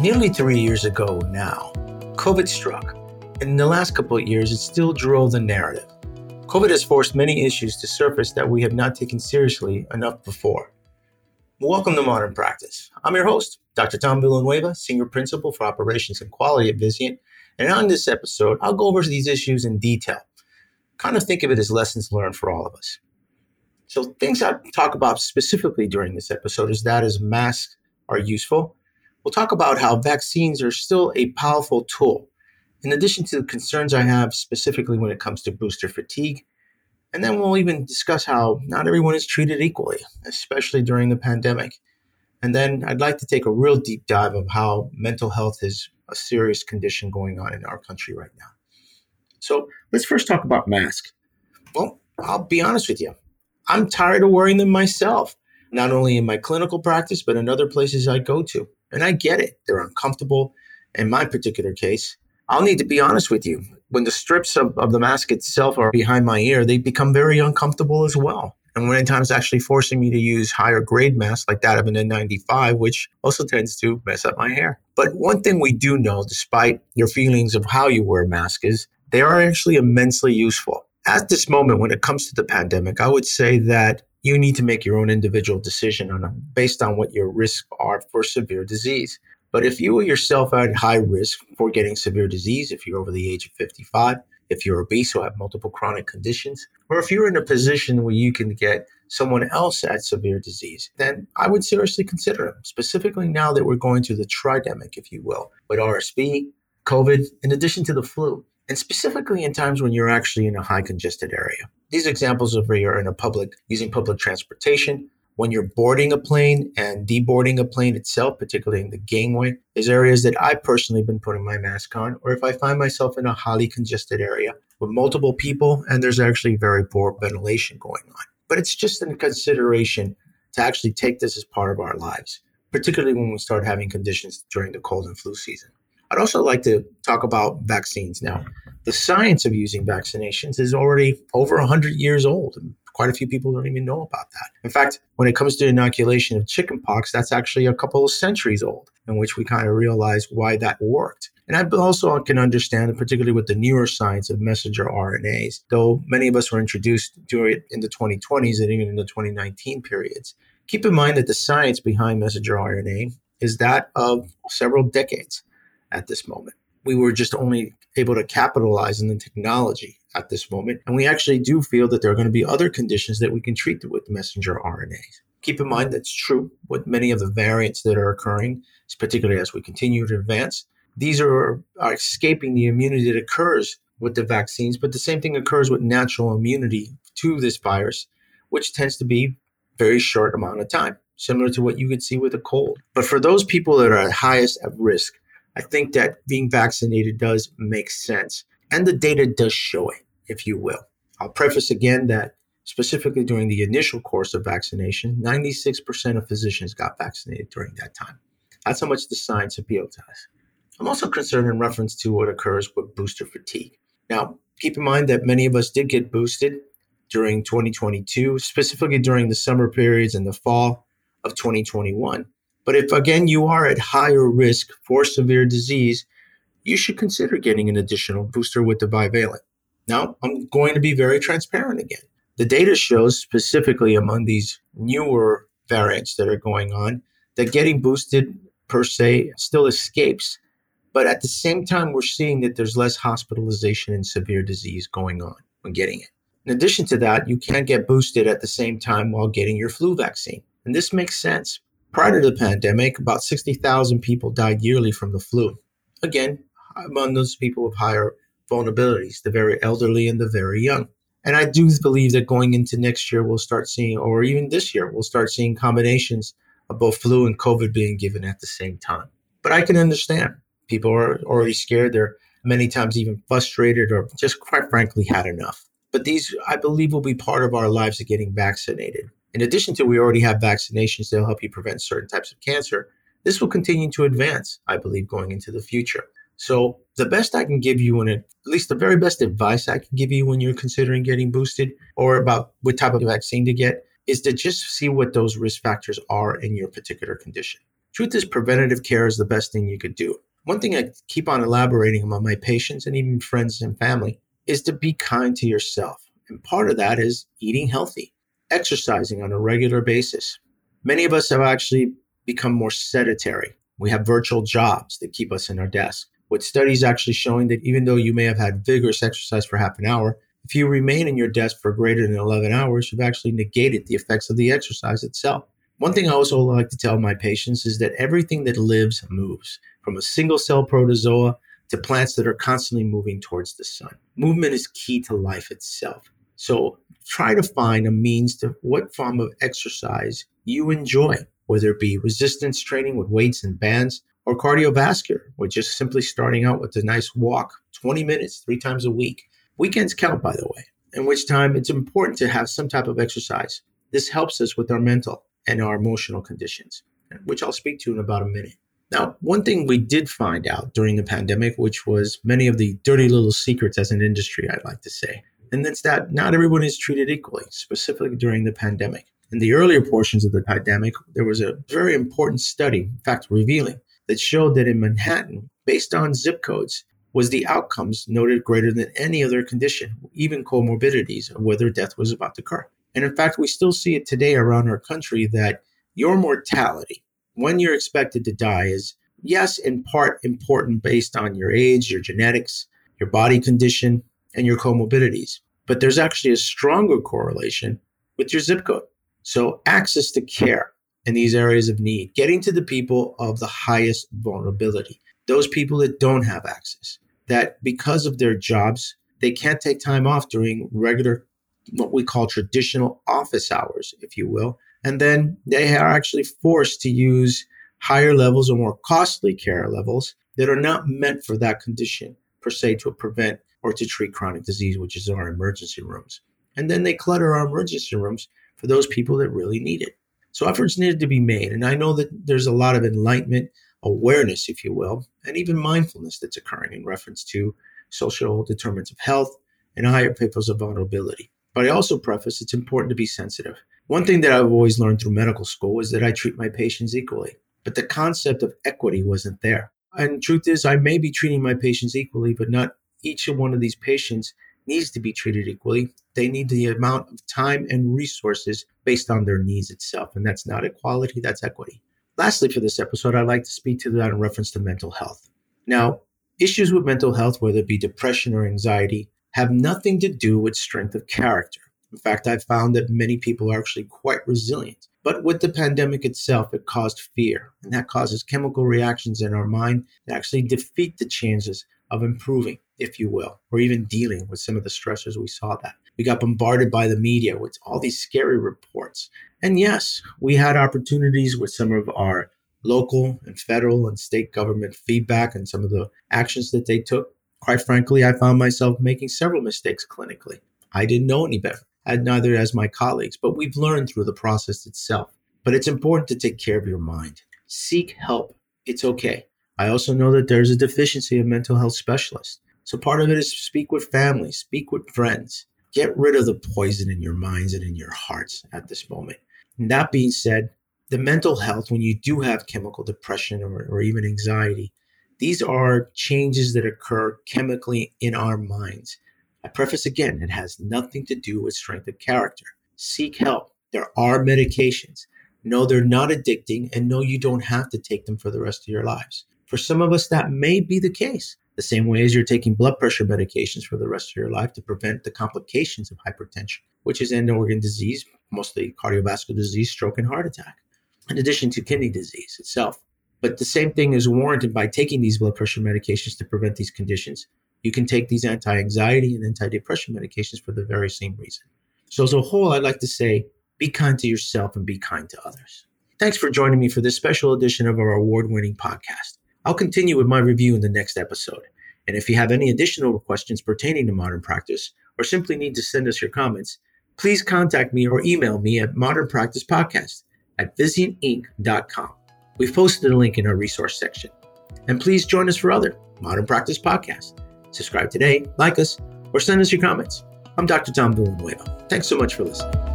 Nearly three years ago now, COVID struck. And in the last couple of years, it still drove the narrative. COVID has forced many issues to surface that we have not taken seriously enough before. Welcome to Modern Practice. I'm your host, Dr. Tom Villanueva, Senior Principal for Operations and Quality at Vizient. And on this episode, I'll go over these issues in detail. Kind of think of it as lessons learned for all of us. So, things I talk about specifically during this episode is that as masks are useful, we'll talk about how vaccines are still a powerful tool, in addition to the concerns I have specifically when it comes to booster fatigue. And then we'll even discuss how not everyone is treated equally, especially during the pandemic. And then I'd like to take a real deep dive of how mental health is a serious condition going on in our country right now. So let's first talk about masks. Well, I'll be honest with you. I'm tired of wearing them myself, not only in my clinical practice, but in other places I go to. And I get it. They're uncomfortable. In my particular case, I'll need to be honest with you. When the strips of, of the mask itself are behind my ear, they become very uncomfortable as well. And many times actually forcing me to use higher grade masks like that of an N95, which also tends to mess up my hair. But one thing we do know, despite your feelings of how you wear a mask, is they are actually immensely useful. At this moment, when it comes to the pandemic, I would say that you need to make your own individual decision on based on what your risks are for severe disease. But if you are yourself at high risk for getting severe disease, if you're over the age of 55, if you're obese or have multiple chronic conditions, or if you're in a position where you can get someone else at severe disease, then I would seriously consider them, specifically now that we're going through the tridemic, if you will, with RSV, COVID, in addition to the flu and specifically in times when you're actually in a high congested area. These examples of where you're in a public, using public transportation, when you're boarding a plane and deboarding a plane itself, particularly in the gangway, is areas that I've personally been putting my mask on, or if I find myself in a highly congested area with multiple people and there's actually very poor ventilation going on. But it's just a consideration to actually take this as part of our lives, particularly when we start having conditions during the cold and flu season. I'd also like to talk about vaccines now. The science of using vaccinations is already over 100 years old. And quite a few people don't even know about that. In fact, when it comes to inoculation of chickenpox, that's actually a couple of centuries old, in which we kind of realize why that worked. And I also can understand, particularly with the newer science of messenger RNAs, though many of us were introduced to it in the 2020s and even in the 2019 periods. Keep in mind that the science behind messenger RNA is that of several decades at this moment. We were just only able to capitalize on the technology at this moment. And we actually do feel that there are going to be other conditions that we can treat with messenger RNAs. Keep in mind that's true with many of the variants that are occurring, particularly as we continue to advance. These are, are escaping the immunity that occurs with the vaccines, but the same thing occurs with natural immunity to this virus, which tends to be very short amount of time, similar to what you could see with a cold. But for those people that are at highest at risk, I think that being vaccinated does make sense. And the data does show it, if you will. I'll preface again that specifically during the initial course of vaccination, 96% of physicians got vaccinated during that time. That's how much the science appealed to us. I'm also concerned in reference to what occurs with booster fatigue. Now, keep in mind that many of us did get boosted during 2022, specifically during the summer periods and the fall of 2021. But if again you are at higher risk for severe disease, you should consider getting an additional booster with the bivalent. Now, I'm going to be very transparent again. The data shows specifically among these newer variants that are going on that getting boosted per se still escapes. But at the same time, we're seeing that there's less hospitalization and severe disease going on when getting it. In addition to that, you can't get boosted at the same time while getting your flu vaccine. And this makes sense Prior to the pandemic, about 60,000 people died yearly from the flu. Again, among those people with higher vulnerabilities, the very elderly and the very young. And I do believe that going into next year, we'll start seeing, or even this year, we'll start seeing combinations of both flu and COVID being given at the same time. But I can understand people are already scared. They're many times even frustrated or just quite frankly had enough. But these, I believe, will be part of our lives of getting vaccinated. In addition to we already have vaccinations that'll help you prevent certain types of cancer, this will continue to advance, I believe, going into the future. So the best I can give you, and at least the very best advice I can give you when you're considering getting boosted or about what type of vaccine to get, is to just see what those risk factors are in your particular condition. Truth is, preventative care is the best thing you could do. One thing I keep on elaborating among my patients and even friends and family is to be kind to yourself. And part of that is eating healthy, exercising on a regular basis. Many of us have actually become more sedentary. We have virtual jobs that keep us in our desk, with studies actually showing that even though you may have had vigorous exercise for half an hour, if you remain in your desk for greater than 11 hours, you've actually negated the effects of the exercise itself. One thing I also like to tell my patients is that everything that lives moves, from a single cell protozoa to plants that are constantly moving towards the sun. Movement is key to life itself. So try to find a means to what form of exercise you enjoy, whether it be resistance training with weights and bands or cardiovascular, which is simply starting out with a nice walk, 20 minutes, three times a week. Weekends count, by the way, in which time it's important to have some type of exercise. This helps us with our mental and our emotional conditions, which I'll speak to in about a minute. Now, one thing we did find out during the pandemic, which was many of the dirty little secrets as an industry, I'd like to say, and that's that not everyone is treated equally, specifically during the pandemic. In the earlier portions of the pandemic, there was a very important study, in fact, revealing, that showed that in Manhattan, based on zip codes, was the outcomes noted greater than any other condition, even comorbidities of whether death was about to occur. And in fact, we still see it today around our country that your mortality, when you're expected to die, is yes, in part important based on your age, your genetics, your body condition, and your comorbidities. But there's actually a stronger correlation with your zip code. So, access to care in these areas of need, getting to the people of the highest vulnerability, those people that don't have access, that because of their jobs, they can't take time off during regular, what we call traditional office hours, if you will. And then they are actually forced to use higher levels or more costly care levels that are not meant for that condition per se to prevent or to treat chronic disease, which is our emergency rooms. And then they clutter our emergency rooms for those people that really need it. So efforts needed to be made. And I know that there's a lot of enlightenment, awareness, if you will, and even mindfulness that's occurring in reference to social determinants of health and higher peoples of vulnerability. But I also preface it's important to be sensitive. One thing that I've always learned through medical school is that I treat my patients equally, but the concept of equity wasn't there. And truth is, I may be treating my patients equally, but not each one of these patients needs to be treated equally. They need the amount of time and resources based on their needs itself. And that's not equality, that's equity. Lastly, for this episode, I'd like to speak to that in reference to mental health. Now, issues with mental health, whether it be depression or anxiety, have nothing to do with strength of character. In fact, I've found that many people are actually quite resilient. But with the pandemic itself, it caused fear, and that causes chemical reactions in our mind that actually defeat the chances of improving, if you will, or even dealing with some of the stressors we saw that. We got bombarded by the media with all these scary reports. And yes, we had opportunities with some of our local and federal and state government feedback and some of the actions that they took. Quite frankly, I found myself making several mistakes clinically. I didn't know any better, and neither as my colleagues, but we've learned through the process itself. But it's important to take care of your mind. Seek help. It's okay. I also know that there's a deficiency of mental health specialists. So part of it is speak with family, speak with friends. Get rid of the poison in your minds and in your hearts at this moment. And that being said, the mental health, when you do have chemical depression or, or even anxiety, these are changes that occur chemically in our minds. I preface again, it has nothing to do with strength of character. Seek help. There are medications. No, they're not addicting, and no, you don't have to take them for the rest of your lives. For some of us, that may be the case. The same way as you're taking blood pressure medications for the rest of your life to prevent the complications of hypertension, which is end organ disease, mostly cardiovascular disease, stroke, and heart attack, in addition to kidney disease itself. But the same thing is warranted by taking these blood pressure medications to prevent these conditions. You can take these anti anxiety and antidepressant medications for the very same reason. So, as a whole, I'd like to say be kind to yourself and be kind to others. Thanks for joining me for this special edition of our award winning podcast. I'll continue with my review in the next episode. And if you have any additional questions pertaining to modern practice or simply need to send us your comments, please contact me or email me at modernpracticepodcast at vizientinc.com. We've posted a link in our resource section. And please join us for other Modern Practice podcasts. Subscribe today, like us, or send us your comments. I'm Dr. Tom Villanueva. Thanks so much for listening.